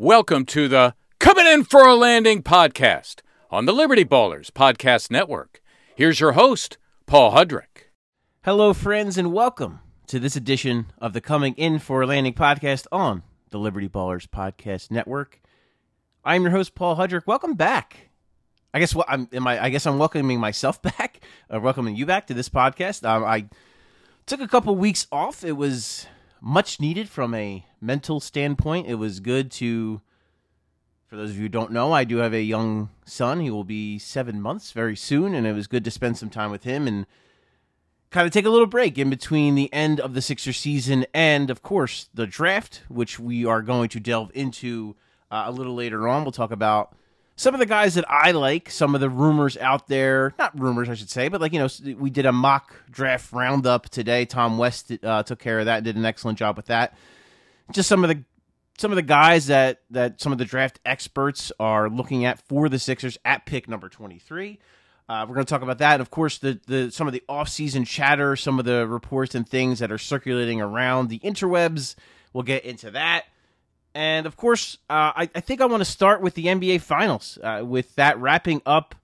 Welcome to the Coming In for a Landing podcast on the Liberty Ballers Podcast Network. Here's your host, Paul Hudrick. Hello, friends, and welcome to this edition of the Coming In for a Landing podcast on the Liberty Ballers Podcast Network. I'm your host, Paul Hudrick. Welcome back. I guess I'm. Am I? I guess I'm welcoming myself back. Uh, welcoming you back to this podcast. Um, I took a couple weeks off. It was much needed from a mental standpoint. It was good to. For those of you who don't know, I do have a young son. He will be seven months very soon, and it was good to spend some time with him and kind of take a little break in between the end of the Sixer season and, of course, the draft, which we are going to delve into uh, a little later on. We'll talk about some of the guys that I like, some of the rumors out there, not rumors, I should say, but like, you know, we did a mock draft roundup today. Tom West uh, took care of that, did an excellent job with that. Just some of the some of the guys that that some of the draft experts are looking at for the Sixers at pick number 23. Uh, we're going to talk about that. And of course, the, the some of the offseason chatter, some of the reports and things that are circulating around the interwebs. We'll get into that. And of course, uh, I, I, think I want to start with the NBA Finals, uh, with that wrapping up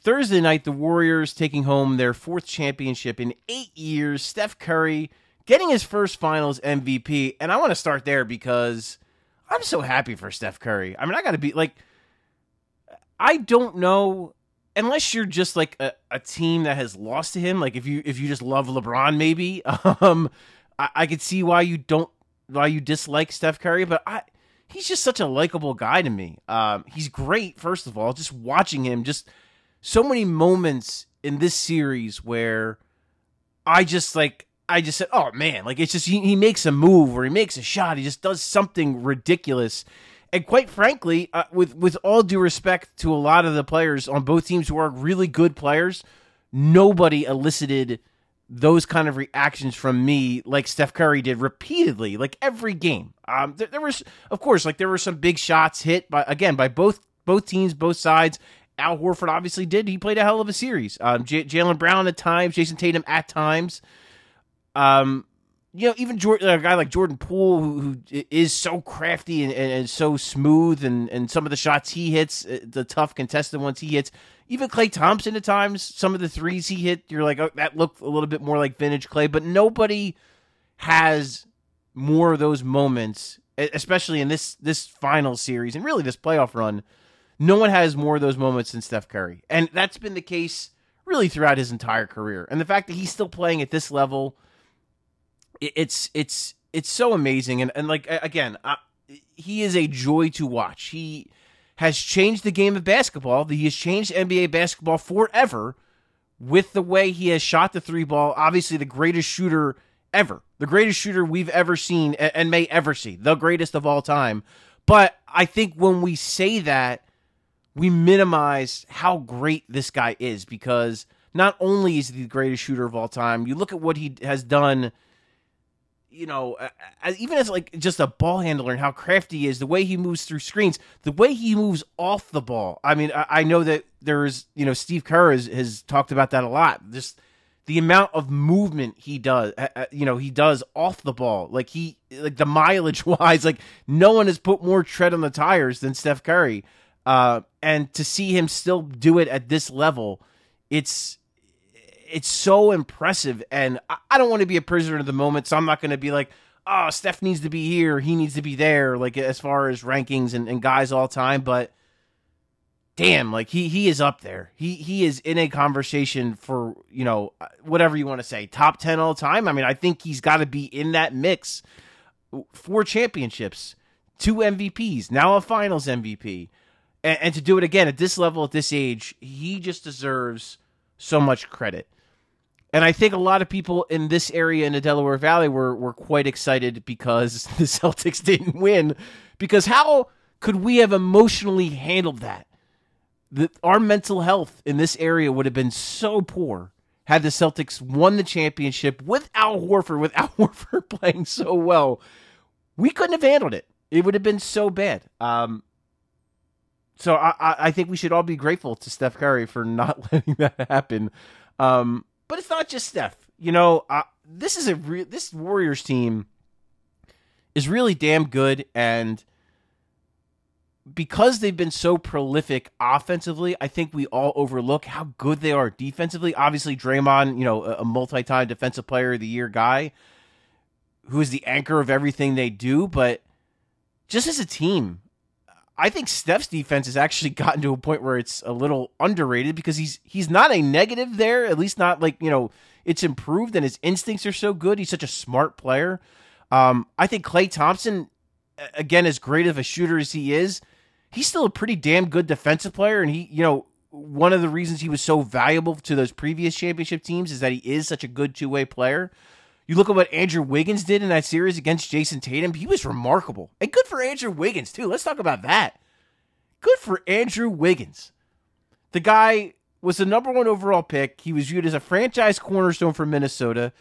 Thursday night. The Warriors taking home their fourth championship in eight years. Steph Curry getting his first finals MVP. And I want to start there because I'm so happy for Steph Curry. I mean, I got to be like, I don't know unless you're just like a, a, team that has lost to him. Like if you if you just love LeBron, maybe um, I, I could see why you don't why you dislike Steph Curry. But I he's just such a likable guy to me. Um, he's great. First of all, just watching him, just so many moments in this series where I just like I just said, oh man, like it's just he, he makes a move or he makes a shot, he just does something ridiculous. And quite frankly, uh, with with all due respect to a lot of the players on both teams who are really good players, nobody elicited those kind of reactions from me like Steph Curry did repeatedly, like every game. Um, there, there was, of course, like there were some big shots hit by again by both both teams, both sides. Al Horford obviously did. He played a hell of a series. Um, J- Jaylen Brown at times, Jayson Tatum at times. Um, you know, even Jordan, a guy like Jordan Poole, who, who is so crafty and, and, and, so smooth, and, and some of the shots he hits, uh, the tough contested ones he hits, even Klay Thompson at times, some of the threes he hit, you're like, oh, that looked a little bit more like vintage Klay, but nobody has more of those moments, especially in this this final series and really this playoff run. No one has more of those moments than Steph Curry, and that's been the case really throughout his entire career. And the fact that he's still playing at this level it's it's it's so amazing. And and like again I, he is a joy to watch. He has changed the game of basketball. He has changed nba basketball forever with the way he has shot the three ball. Obviously the greatest shooter ever. The greatest shooter we've ever seen and may ever see. The greatest of all time. But i think when we say that we minimize how great this guy is because not only is he the greatest shooter of all time you look at what he has done you know, uh, uh, even as like just a ball handler and how crafty he is, the way he moves through screens, the way he moves off the ball. I mean, I, know that there's, you know, Steve Kerr has, has talked about that a lot. Just the amount of movement he does, uh, you know, he does off the ball. Like he, like the mileage wise, like no one has put more tread on the tires than Steph Curry. Uh, and to see him still do it at this level, it's it's so impressive. And I, I don't want to be a prisoner of the moment, so I'm not going to be like, oh, Steph needs to be here, he needs to be there, like as far as rankings and, and guys all time. But damn, like he he is up there. He he is in a conversation for you know whatever you want to say, top ten all time. I mean, I think he's got to be in that mix. Four championships, two MVPs, now a Finals MVP, and, and to do it again at this level, at this age, he just deserves so much credit. And I think a lot of people in this area in the Delaware Valley were were quite excited because the Celtics didn't win. Because how could we have emotionally handled that? That our mental health in this area would have been so poor had the Celtics won the championship with Al Horford, with Al Horford playing so well. We couldn't have handled it. It would have been so bad. Um, so I, I think we should all be grateful to Steph Curry for not letting that happen. Um, but it's not just Steph. You know, uh, this is a re- this Warriors team is really damn good, and because they've been so prolific offensively, I think we all overlook how good they are defensively. Obviously, Draymond, you know, a multi-time defensive player of the year guy, who is the anchor of everything they do. But just as a team, I think Steph's defense has actually gotten to a point where it's a little underrated because he's he's not a negative there, at least not like you know it's improved and his instincts are so good. He's such a smart player. Um, I think Klay Thompson, again, as great of a shooter as he is, he's still a pretty damn good defensive player. And he, you know, one of the reasons he was so valuable to those previous championship teams is that he is such a good two way player. You look at what Andrew Wiggins did in that series against Jayson Tatum, he was remarkable. And good for Andrew Wiggins, too. Let's talk about that. Good for Andrew Wiggins. The guy was the number one overall pick. He was viewed as a franchise cornerstone for Minnesota.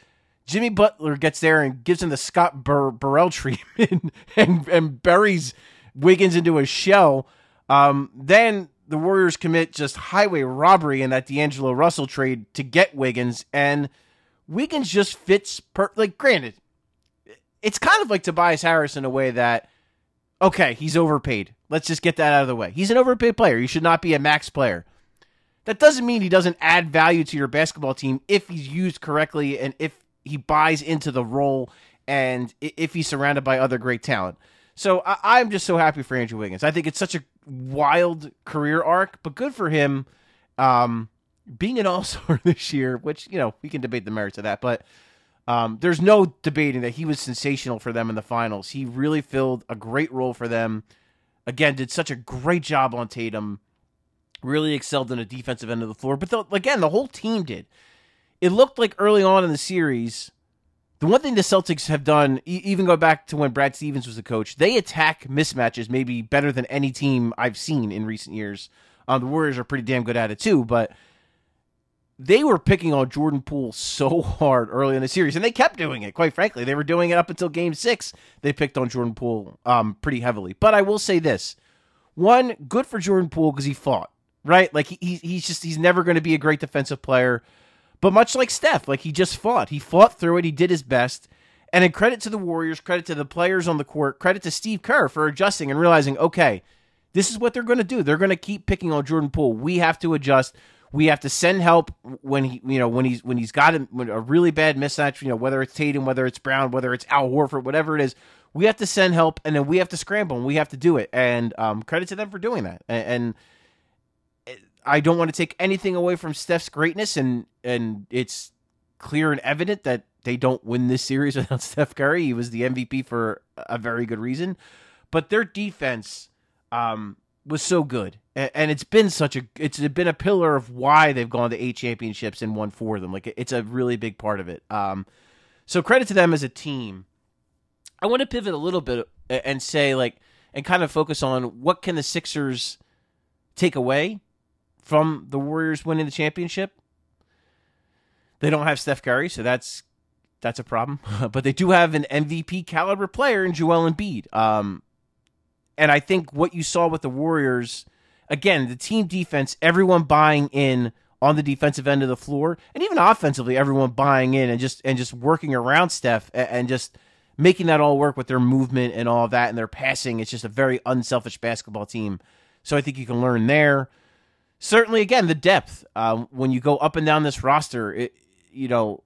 Jimmy Butler gets there and gives him the Scott Bur- Burrell treatment and, and buries Wiggins into a shell. Um, then the Warriors commit just highway robbery in that D'Angelo Russell trade to get Wiggins, and Wiggins just fits per like. Granted, it's kind of like Tobias Harris in a way that okay, he's overpaid. Let's just get that out of the way. He's an overpaid player. He should not be a max player. That doesn't mean he doesn't add value to your basketball team if he's used correctly and if he buys into the role and if he's surrounded by other great talent. So I, am just so happy for Andrew Wiggins. I think it's such a wild career arc, but good for him. Um, being an All Star this year, which you know we can debate the merits of that, but um, there's no debating that he was sensational for them in the finals. He really filled a great role for them. Again, did such a great job on Tatum. Really excelled in the defensive end of the floor, but the, again, the whole team did it looked like early on in the series, the one thing the Celtics have done, e- even go back to when Brad Stevens was the coach, they attack mismatches maybe better than any team I've seen in recent years. Um, the Warriors are pretty damn good at it too, but they were picking on Jordan Poole so hard early in the series, and they kept doing it. Quite frankly, they were doing it up until Game Six. They picked on Jordan Poole um, pretty heavily. But I will say this: one, good for Jordan Poole because he fought. Right, like he, he's just he's never going to be a great defensive player. But much like Steph, like he just fought. He fought through it. He did his best. And in credit to the Warriors, credit to the players on the court, credit to Steve Kerr for adjusting and realizing, okay, this is what they're going to do. They're going to keep picking on Jordan Poole. We have to adjust. We have to send help when he, you know, when he's when he's got a, a really bad mismatch. You know, whether it's Tatum, whether it's Brown, whether it's Al Horford, whatever it is, we have to send help, and then we have to scramble, and we have to do it. And um, credit to them for doing that. And, and I don't want to take anything away from Steph's greatness, and and it's clear and evident that they don't win this series without Steph Curry. He was the MVP for a very good reason, but their defense um, was so good, and, it's been such a it's been a pillar of why they've gone to eight championships and won four of them. Like it's a really big part of it. Um, so credit to them as a team. I want to pivot a little bit and say like and kind of focus on what can the Sixers take away from the Warriors winning the championship. They don't have Steph Curry, so that's that's a problem. but they do have an MVP caliber player in Joel Embiid. Um, and I think what you saw with the Warriors, again, the team defense, everyone buying in on the defensive end of the floor, and even offensively, everyone buying in and just and just working around Steph and, and just making that all work with their movement and all that and their passing. It's just a very unselfish basketball team. So I think you can learn there certainly again the depth um, when you go up and down this roster it, you know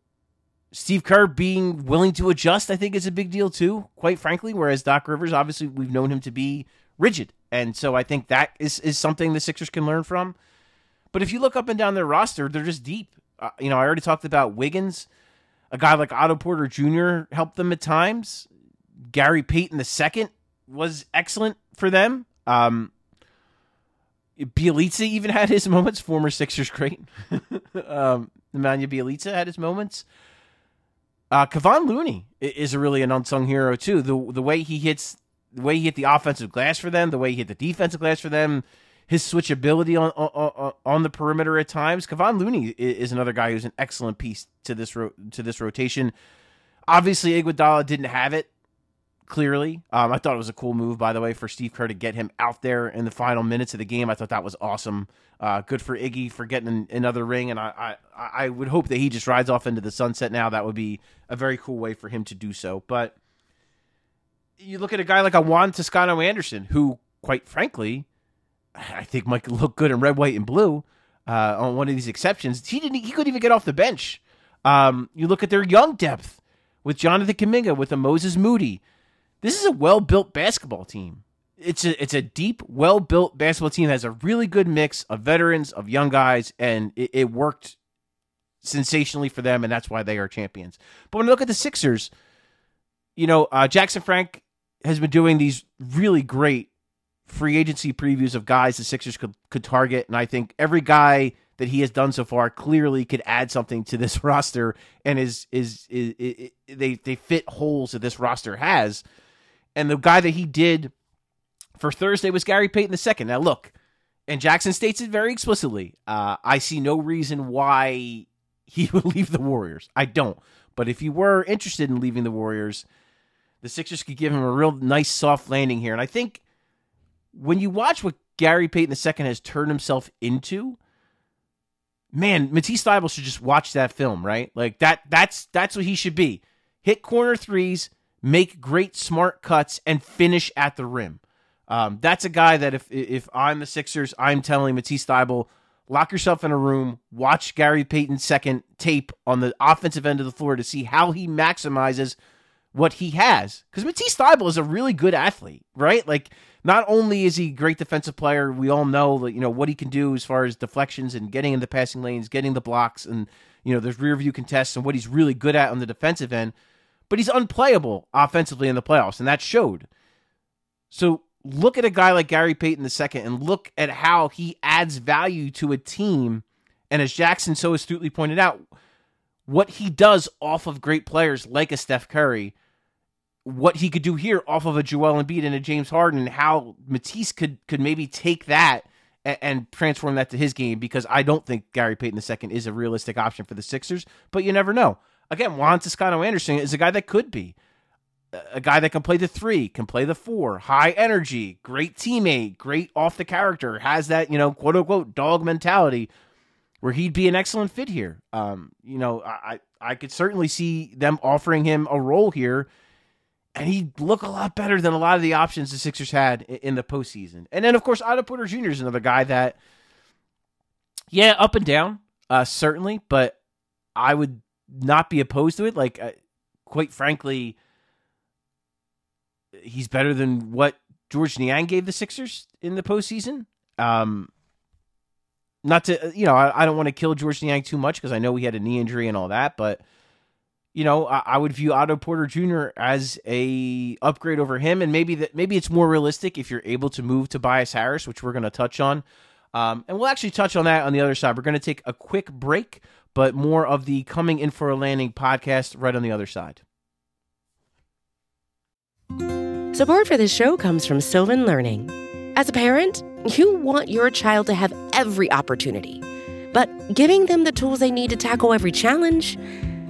steve kerr being willing to adjust i think is a big deal too quite frankly whereas doc rivers obviously we've known him to be rigid and so i think that is, is something the sixers can learn from but if you look up and down their roster they're just deep uh, you know i already talked about wiggins a guy like otto porter jr helped them at times gary payton II was excellent for them um, Bjelica even had his moments. Former Sixers great. um, Nemanja Bjelica had his moments. Uh, Kevon Looney is really an unsung hero too. The the way he hits, the way he hit the offensive glass for them, the way he hit the defensive glass for them, his switchability on on, on the perimeter at times. Kevon Looney is another guy who's an excellent piece to this ro- to this rotation. Obviously, Iguodala didn't have it clearly. Um, I thought it was a cool move, by the way, for Steve Kerr to get him out there in the final minutes of the game. I thought that was awesome. Uh, good for Iggy for getting another ring, and I, I, I would hope that he just rides off into the sunset now. That would be a very cool way for him to do so. But you look at a guy like a Juan Toscano Anderson, who quite frankly, I think might look good in red, white, and blue uh, on one of these exceptions. He didn't. He couldn't even get off the bench. Um, you look at their young depth with Jonathan Kuminga, with a Moses Moody. This is a well built basketball team. It's a it's a deep, well built basketball team that has a really good mix of veterans, of young guys, and it, it worked sensationally for them, and that's why they are champions. But when you look at the Sixers, you know uh, Jackson Frank has been doing these really great free agency previews of guys the Sixers could could target, and I think every guy that he has done so far clearly could add something to this roster, and is is, is, is, they they fit holes that this roster has. And the guy that he did for Thursday was Gary Payton II. Now look, and Jackson states it very explicitly. Uh, I see no reason why he would leave the Warriors. I don't. But if he were interested in leaving the Warriors, the Sixers could give him a real nice soft landing here. And I think when you watch what Gary Payton II has turned himself into, man, Matisse Thybulle should just watch that film, right? Like that that's that's what he should be. Hit corner threes, make great smart cuts, and finish at the rim. Um, that's a guy that if if I'm the Sixers, I'm telling Matisse Thybulle, lock yourself in a room, watch Gary Payton's second tape on the offensive end of the floor to see how he maximizes what he has. Because Matisse Thybulle is a really good athlete, right? Like not only is he a great defensive player, we all know that you know what he can do as far as deflections and getting in the passing lanes, getting the blocks, and you know there's rear view contests and what he's really good at on the defensive end. But he's unplayable offensively in the playoffs, and that showed. So look at a guy like Gary Payton II and look at how he adds value to a team. And as Jackson so astutely pointed out, what he does off of great players like a Steph Curry what he could do here off of a Joel Embiid and a James Harden, and how Matisse could could maybe take that and, and transform that to his game. Because I don't think Gary Payton II is a realistic option for the Sixers, but you never know. Again, Juan Toscano Anderson is a guy that could be a guy that can play the three, can play the four, high energy, great teammate, great off the character, has that you know quote unquote dog mentality, where he'd be an excellent fit here. Um, you know, I I could certainly see them offering him a role here and he'd look a lot better than a lot of the options the Sixers had in the postseason. And then, of course, Otto Porter Jr. is another guy that, yeah, up and down, uh, certainly, but I would not be opposed to it. Like, uh, quite frankly, he's better than what Georges Niang gave the Sixers in the postseason. Um, not to, you know, I, I don't want to kill Georges Niang too much because I know he had a knee injury and all that, but – you know, I, I, would view Otto Porter Jr. as a upgrade over him, and maybe that maybe it's more realistic if you're able to move Tobias Harris, which we're going to touch on, um, and we'll actually touch on that on the other side. We're going to take a quick break, but more of the coming in for a landing podcast right on the other side. Support for this show comes from Sylvan Learning. As a parent, you want your child to have every opportunity, but giving them the tools they need to tackle every challenge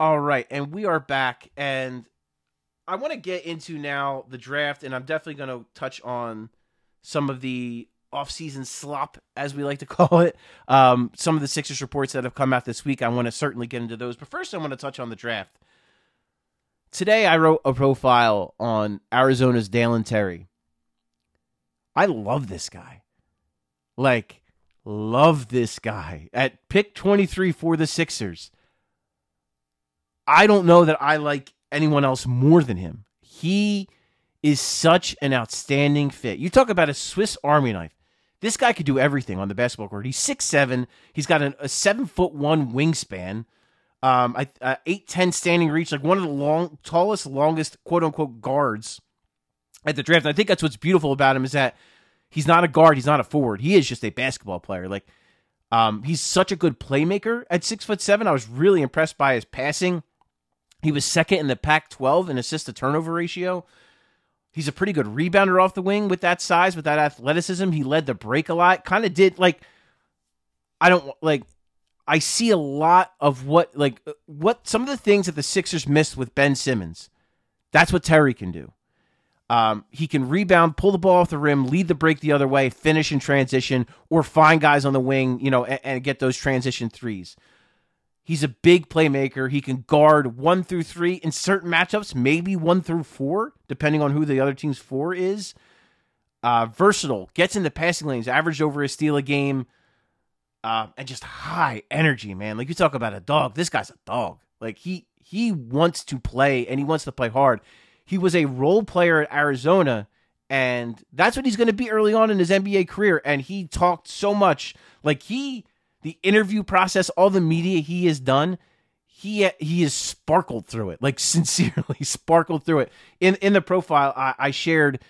All right, and we are back, and I want to get into now the draft, and I'm definitely going to touch on some of the offseason slop, as we like to call it. Um, some of the Sixers reports that have come out this week, I want to certainly get into those. But first, I want to touch on the draft. Today, I wrote a profile on Arizona's Dalen Terry. I love this guy. Like, love this guy. At pick 23 for the Sixers. I don't know that I like anyone else more than him. He is such an outstanding fit. You talk about a Swiss Army knife. This guy could do everything on the basketball court. He's six seven. He's got an, a seven foot one wingspan. Um, I uh, eight ten standing reach, like one of the long, tallest, longest quote unquote guards at the draft. And I think that's what's beautiful about him is that he's not a guard, he's not a forward. He is just a basketball player. Like, um, he's such a good playmaker at six foot seven. I was really impressed by his passing. He was second in the Pac-12 in assist to turnover ratio. He's a pretty good rebounder off the wing with that size, with that athleticism. He led the break a lot. Kind of did like I don't like I see a lot of what like what some of the things that the Sixers missed with Ben Simmons. That's what Terry can do. Um, he can rebound, pull the ball off the rim, lead the break the other way, finish in transition, or find guys on the wing, you know, and, and get those transition threes. He's a big playmaker. He can guard one through three in certain matchups, maybe one through four, depending on who the other team's four is. Uh, versatile, gets into passing lanes, averaged over a steal a game, uh, and just high energy, man. Like you talk about a dog, this guy's a dog. Like he he wants to play and he wants to play hard. He was a role player at Arizona, and that's what he's going to be early on in his NBA career. And he talked so much, like he the interview process, all the media he has done, he he has sparkled through it, like sincerely sparkled through it. In in the profile I, I shared,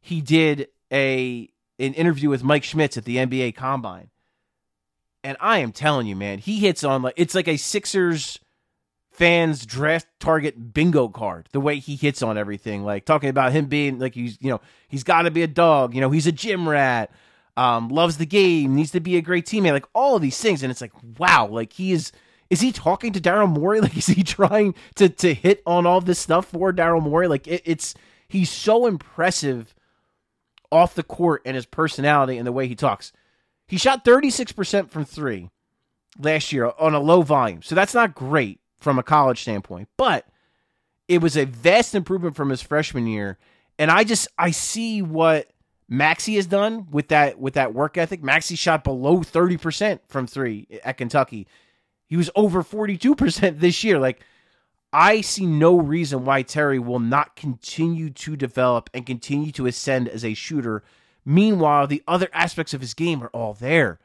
he did a an interview with Mike Schmitz at the NBA Combine, and I am telling you, man, he hits on like it's like a Sixers fans draft target bingo card the way he hits on everything. Like talking about him being like he's you know he's got to be a dog you know he's a gym rat um, loves the game, needs to be a great teammate, like all of these things. And it's like, wow, like he is. Is he talking to Daryl Morey? Like, is he trying to to hit on all this stuff for Daryl Morey? Like, it, it's he's so impressive off the court and his personality and the way he talks. He shot 36% from three last year on a low volume. So that's not great from a college standpoint, but it was a vast improvement from his freshman year. And I just, I see what Maxey has done with that with that work ethic. Maxey shot below 30% from 3 at Kentucky. He was over 42% this year. Like I see no reason why Terry will not continue to develop and continue to ascend as a shooter. Meanwhile, the other aspects of his game are all there.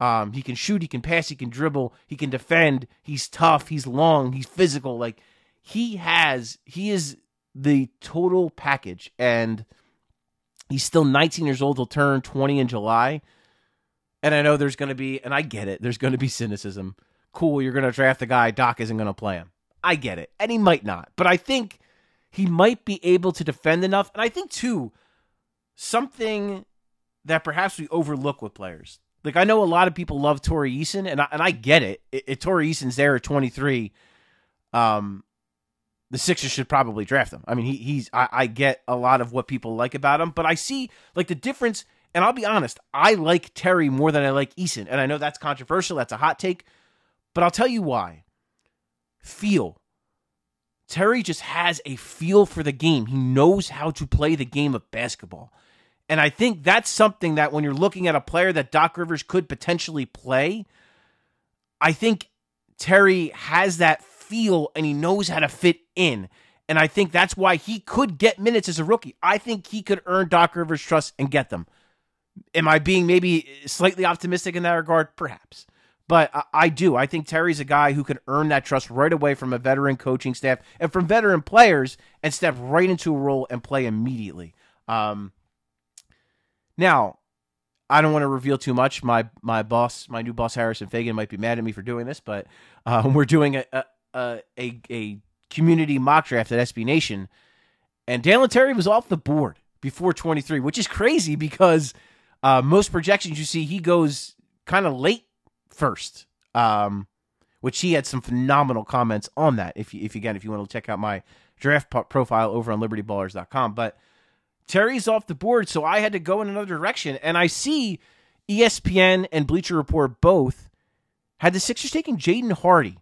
Um, he can shoot, he can pass, he can dribble, he can defend. He's tough, he's long, he's physical. Like he has, he is the total package. And He's still 19 years old. He'll turn 20 in July. And I know there's going to be, and I get it, there's going to be cynicism. Cool, you're going to draft the guy. Doc isn't going to play him. I get it. And he might not. But I think he might be able to defend enough. And I think, too, something that perhaps we overlook with players. Like, I know a lot of people love Tari Eason, and I, and I get it. it, it Tari Eason's there at 23. Um, the Sixers should probably draft him. I mean, he, he's I, I, get a lot of what people like about him, but I see like the difference. And I'll be honest, I like Terry more than I like Eason, and I know that's controversial. That's a hot take, but I'll tell you why. Feel. Terry just has a feel for the game. He knows how to play the game of basketball. And I think that's something that when you're looking at a player that Doc Rivers could potentially play, I think Terry has that feel and he knows how to fit in. And I think that's why he could get minutes as a rookie. I think he could earn Doc Rivers' trust and get them. Am I being maybe slightly optimistic in that regard? Perhaps. But I, do. I think Terry's a guy who can earn that trust right away from a veteran coaching staff and from veteran players and step right into a role and play immediately. Um, now, I don't want to reveal too much. My my boss, my new boss Harrison Fagan, might be mad at me for doing this, but uh, we're doing a, a, a, a community mock draft at SB Nation, and Dalen Terry was off the board before 23, which is crazy because uh, most projections you see he goes kind of late first. Um, which he had some phenomenal comments on that. If you, if again, if you want to check out my draft profile over on libertyballers.com, but Terry's off the board, so I had to go in another direction, and I see ESPN and Bleacher Report both had the Sixers taking Jaden Hardy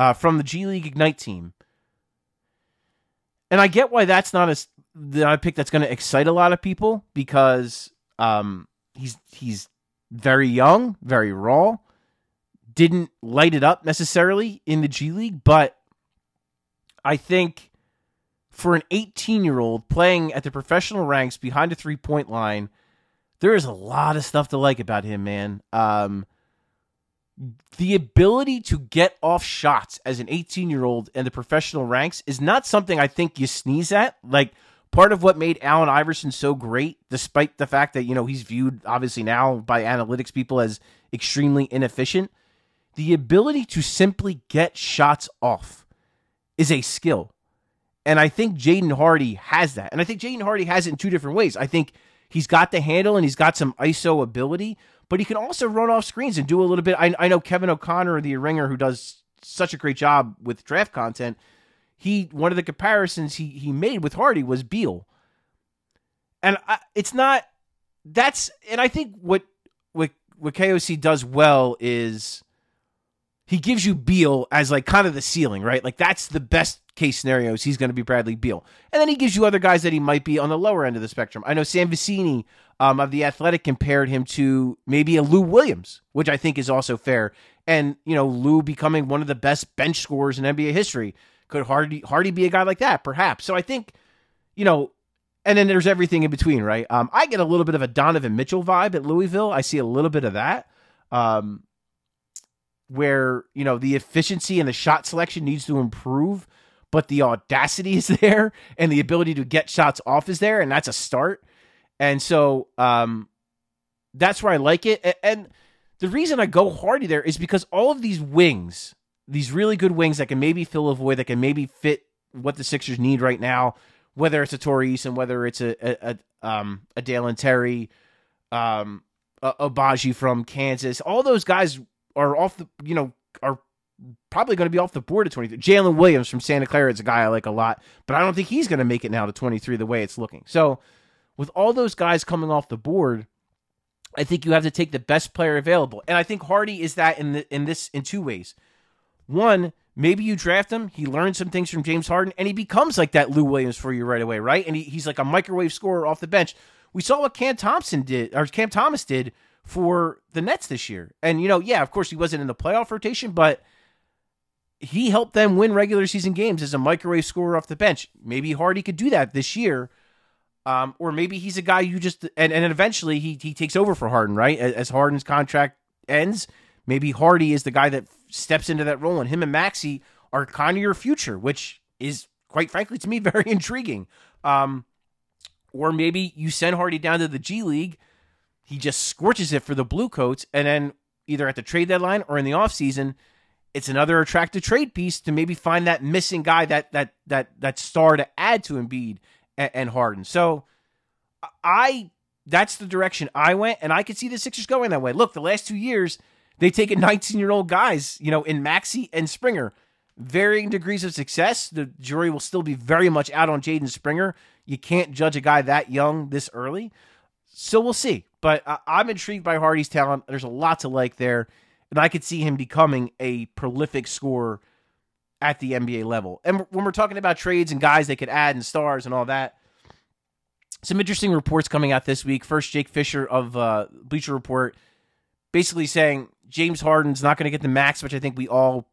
uh, from the G League Ignite team. And I get why that's not a not a pick that's going to excite a lot of people because um, he's he's very young, very raw, didn't light it up necessarily in the G League, but I think for an 18 year old playing at the professional ranks behind a three point line, there is a lot of stuff to like about him, man. Um, the ability to get off shots as an 18 year old in the professional ranks is not something I think you sneeze at. Like, part of what made Allen Iverson so great, despite the fact that, you know, he's viewed obviously now by analytics people as extremely inefficient, the ability to simply get shots off is a skill. And I think Jaden Hardy has that. And I think Jaden Hardy has it in two different ways. I think he's got the handle and he's got some ISO ability, but he can also run off screens and do a little bit. I, I know Kevin O'Connor, the ringer, who does such a great job with draft content. He one of the comparisons he he made with Hardy was Beal, and I, it's not that's and I think what what what KOC does well is he gives you Beal as like kind of the ceiling, right? Like that's the best case scenarios. He's going to be Bradley Beal, and then he gives you other guys that he might be on the lower end of the spectrum. I know Sam Vecenie um, of the Athletic compared him to maybe a Lou Williams, which I think is also fair. And you know, Lou becoming one of the best bench scorers in NBA history could Hardy Hardy be a guy like that, perhaps? So I think, you know, and then there's everything in between, right? Um, I get a little bit of a Donovan Mitchell vibe at Louisville. I see a little bit of that. Um, where you know the efficiency and the shot selection needs to improve, but the audacity is there and the ability to get shots off is there, and that's a start. And so um, that's where I like it. And the reason I go Hardy there is because all of these wings, these really good wings that can maybe fill a void, that can maybe fit what the Sixers need right now, whether it's a Taurean and whether it's a a, a um a Dalen Terry, um, a, Agbaji from Kansas, all those guys are off the you know probably going to be off the board at 23. Jalen Williams from Santa Clara is a guy I like a lot, but I don't think he's going to make it now to 23 the way it's looking. So, with all those guys coming off the board, I think you have to take the best player available. And I think Hardy is that in the, in this in two ways. One, maybe you draft him, he learns some things from James Harden, and he becomes like that Lou Williams for you right away, right? And he, he's like a microwave scorer off the bench. We saw what Cam Thompson did, or Cam Thomas did for the Nets this year. And, you know, yeah, of course he wasn't in the playoff rotation, but he helped them win regular season games as a microwave scorer off the bench. Maybe Hardy could do that this year. Um, or maybe he's a guy you just and, and eventually he he takes over for Harden, right? As Harden's contract ends, maybe Hardy is the guy that steps into that role, and him and Maxey are kind of your future, which is quite frankly to me very intriguing. Um, or maybe you send Hardy down to the G League he just scorches it for the blue coats and then either at the trade deadline or in the offseason it's another attractive trade piece to maybe find that missing guy that that that that star to add to Embiid and, and Harden. So I that's the direction I went, and I could see the Sixers going that way. Look, the last two years they've taken 19 year old guys, you know, in Maxey and Springer, varying degrees of success. The jury will still be very much out on Jaden Springer. You can't judge a guy that young this early, so we'll see. But uh, I'm intrigued by Hardy's talent. There's a lot to like there, and I could see him becoming a prolific scorer at the NBA level. And when we're talking about trades and guys they could add and stars and all that, some interesting reports coming out this week. First, Jake Fisher of uh, Bleacher Report basically saying James Harden's not going to get the max, which I think we all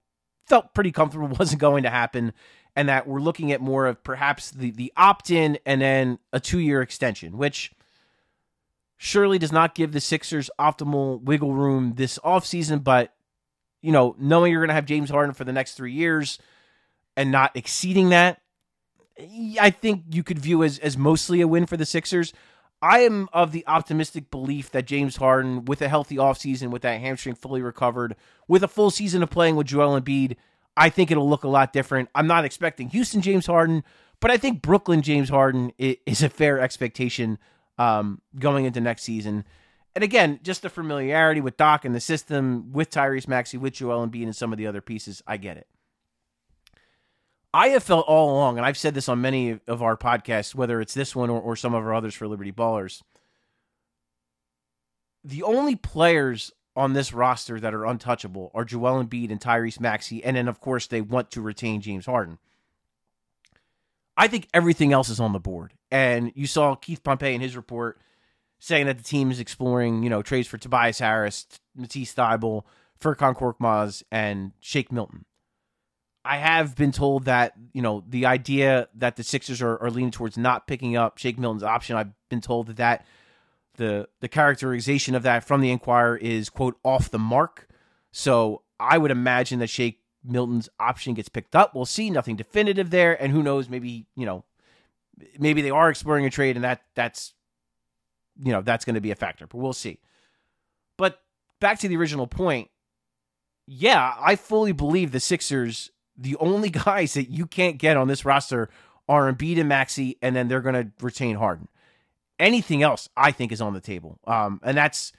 felt pretty comfortable wasn't going to happen, and that we're looking at more of perhaps the the opt in and then a two year extension, which surely does not give the Sixers optimal wiggle room this offseason, but you know, knowing you're going to have James Harden for the next 3 years and not exceeding that, I think you could view as as mostly a win for the Sixers. I am of the optimistic belief that James Harden, with a healthy offseason, with that hamstring fully recovered, with a full season of playing with Joel Embiid, I think it'll look a lot different. I'm not expecting Houston James Harden, but I think Brooklyn James Harden is a fair expectation um, going into next season. And again, just the familiarity with Doc and the system, with Tyrese Maxey, with Joel Embiid, and some of the other pieces, I get it. I have felt all along, and I've said this on many of our podcasts, whether it's this one or, or some of our others for Liberty Ballers. The only players on this roster that are untouchable are Joel Embiid and Tyrese Maxey, and then of course they want to retain James Harden. I think everything else is on the board. And you saw Keith Pompey in his report saying that the team is exploring, you know, trades for Tobias Harris, Matisse Thybulle, Furkan Korkmaz, and Shake Milton. I have been told that you know the idea that the Sixers are, are leaning towards not picking up Shake Milton's option. I've been told that that the the characterization of that from the Inquirer is quote off the mark. So I would imagine that Shake Milton's option gets picked up. We'll see. Nothing definitive there, and who knows? Maybe you know, maybe they are exploring a trade, and that that's you know that's going to be a factor. But we'll see. But back to the original point. Yeah, I fully believe the Sixers. The only guys that you can't get on this roster are Embiid and Maxey, and then they're going to retain Harden. Anything else, I think, is on the table, um, and that's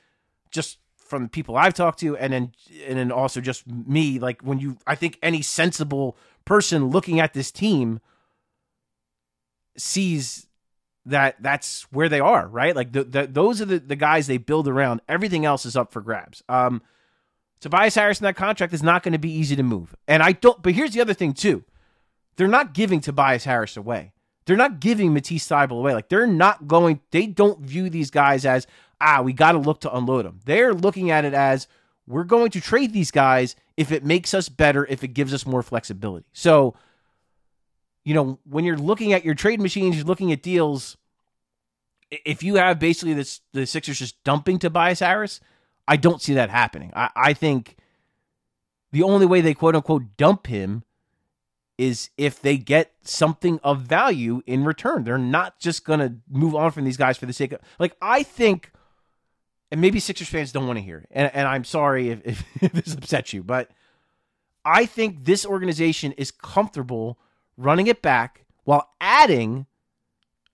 just from the people I've talked to, and then and then also just me. Like when you, I think any sensible person looking at this team sees that that's where they are, right? Like the, the, those are the, the guys they build around. Everything else is up for grabs. Um, Tobias Harris in that contract is not going to be easy to move, and I don't. But here's the other thing too: they're not giving Tobias Harris away. They're not giving Matisse Thybulle away. Like they're not going. They don't view these guys as ah, we got to look to unload them. They're looking at it as we're going to trade these guys if it makes us better, if it gives us more flexibility. So, you know, when you're looking at your trade machines, you're looking at deals. If you have basically this, the Sixers just dumping Tobias Harris, I don't see that happening. I, I think the only way they quote unquote dump him is if they get something of value in return. They're not just going to move on from these guys for the sake of like I think and maybe Sixers fans don't want to hear and, and I'm sorry if, if, if this upsets you, but I think this organization is comfortable running it back while adding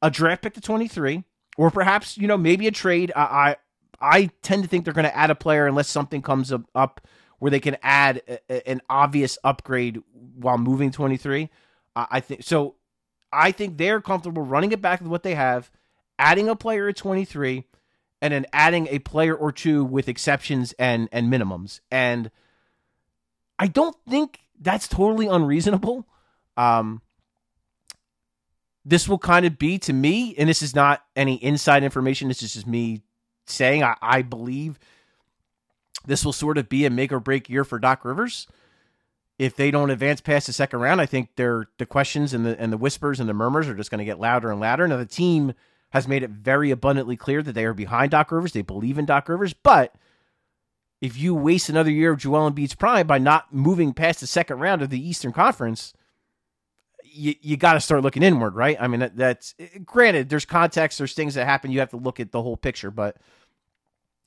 a draft pick to 23, or perhaps you know maybe a trade. I I, I tend to think they're going to add a player unless something comes up, where they can add a, an obvious upgrade while moving 23. Uh, I think so. I think they're comfortable running it back with what they have, adding a player at 23 and then adding a player or two with exceptions and and minimums. And I don't think that's totally unreasonable. Um, this will kind of be to me, and this is not any inside information. This is just me saying I, I believe this will sort of be a make or break year for Doc Rivers. If they don't advance past the second round, I think they're, the questions and the and the whispers and the murmurs are just going to get louder and louder. Now the team has made it very abundantly clear that they are behind Doc Rivers. They believe in Doc Rivers, but if you waste another year of Joel Embiid's prime by not moving past the second round of the Eastern Conference, you, you got to start looking inward, right? I mean, that, that's granted. There's context. There's things that happen. You have to look at the whole picture, but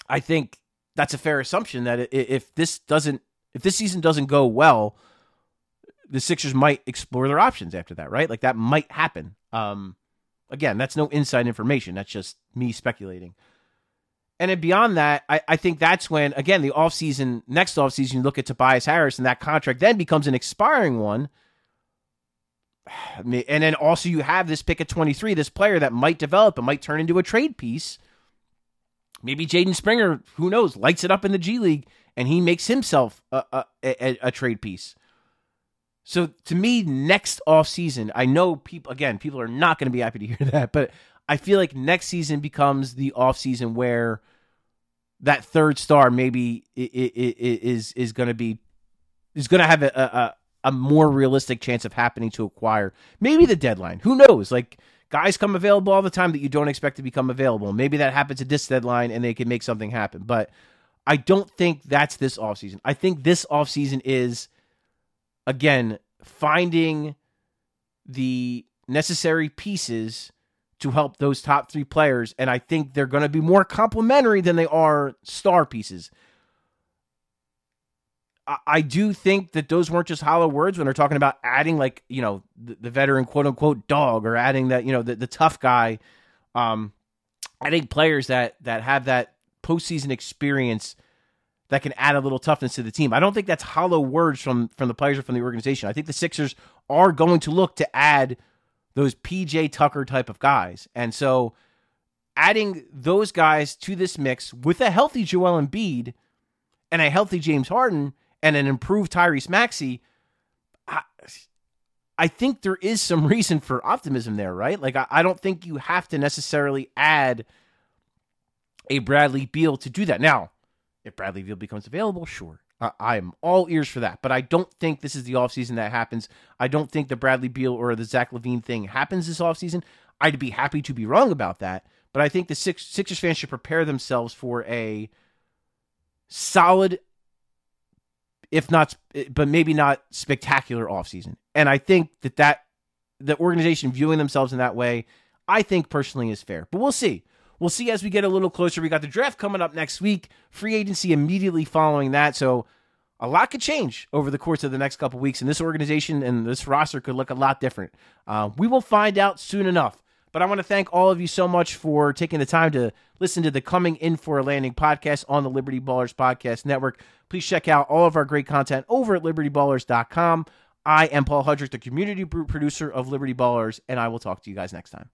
I think that's a fair assumption that if this doesn't, if this season doesn't go well, the Sixers might explore their options after that, right? Like that might happen. Um, Again, that's no inside information. That's just me speculating. And then beyond that, I, I think that's when, again, the offseason, next offseason, you look at Tobias Harris and that contract then becomes an expiring one. And then also you have this pick at 23, this player that might develop and might turn into a trade piece. Maybe Jaden Springer, who knows, lights it up in the G League and he makes himself a, a, a, a trade piece. So to me, next off season, I know people again, people are not going to be happy to hear that, but I feel like next season becomes the off season where that third star maybe is is going to be is going to have a, a a more realistic chance of happening to acquire. Maybe the deadline. Who knows? Like guys come available all the time that you don't expect to become available. Maybe that happens at this deadline and they can make something happen. But I don't think that's this offseason. I think this offseason is again, finding the necessary pieces to help those top three players. And I think they're going to be more complementary than they are star pieces. I, I do think that those weren't just hollow words when they're talking about adding, like, you know, the, the veteran quote unquote dog or adding that, you know, the, the tough guy. Um, adding players that that have that postseason experience that can add a little toughness to the team. I don't think that's hollow words from from the players or from the organization. I think the Sixers are going to look to add those PJ Tucker type of guys. And so adding those guys to this mix with a healthy Joel Embiid and a healthy James Harden and an improved Tyrese Maxey, I, I think there is some reason for optimism there, right? Like I, I don't think you have to necessarily add a Bradley Beal to do that. Now, if Bradley Beal becomes available, sure. Uh, I'm all ears for that, but I don't think this is the offseason that happens. I don't think the Bradley Beal or the Zach LaVine thing happens this offseason. I'd be happy to be wrong about that, but I think the Six, Sixers fans should prepare themselves for a solid, if not, but maybe not spectacular offseason. And I think that that the organization viewing themselves in that way, I think personally is fair. But we'll see. We'll see as we get a little closer. We got the draft coming up next week, free agency immediately following that. So a lot could change over the course of the next couple weeks, and this organization and this roster could look a lot different. Uh, we will find out soon enough. But I want to thank all of you so much for taking the time to listen to the Coming In for a Landing podcast on the Liberty Ballers Podcast Network. Please check out all of our great content over at libertyballers.com. I am Paul Hudrick, the community producer of Liberty Ballers, and I will talk to you guys next time.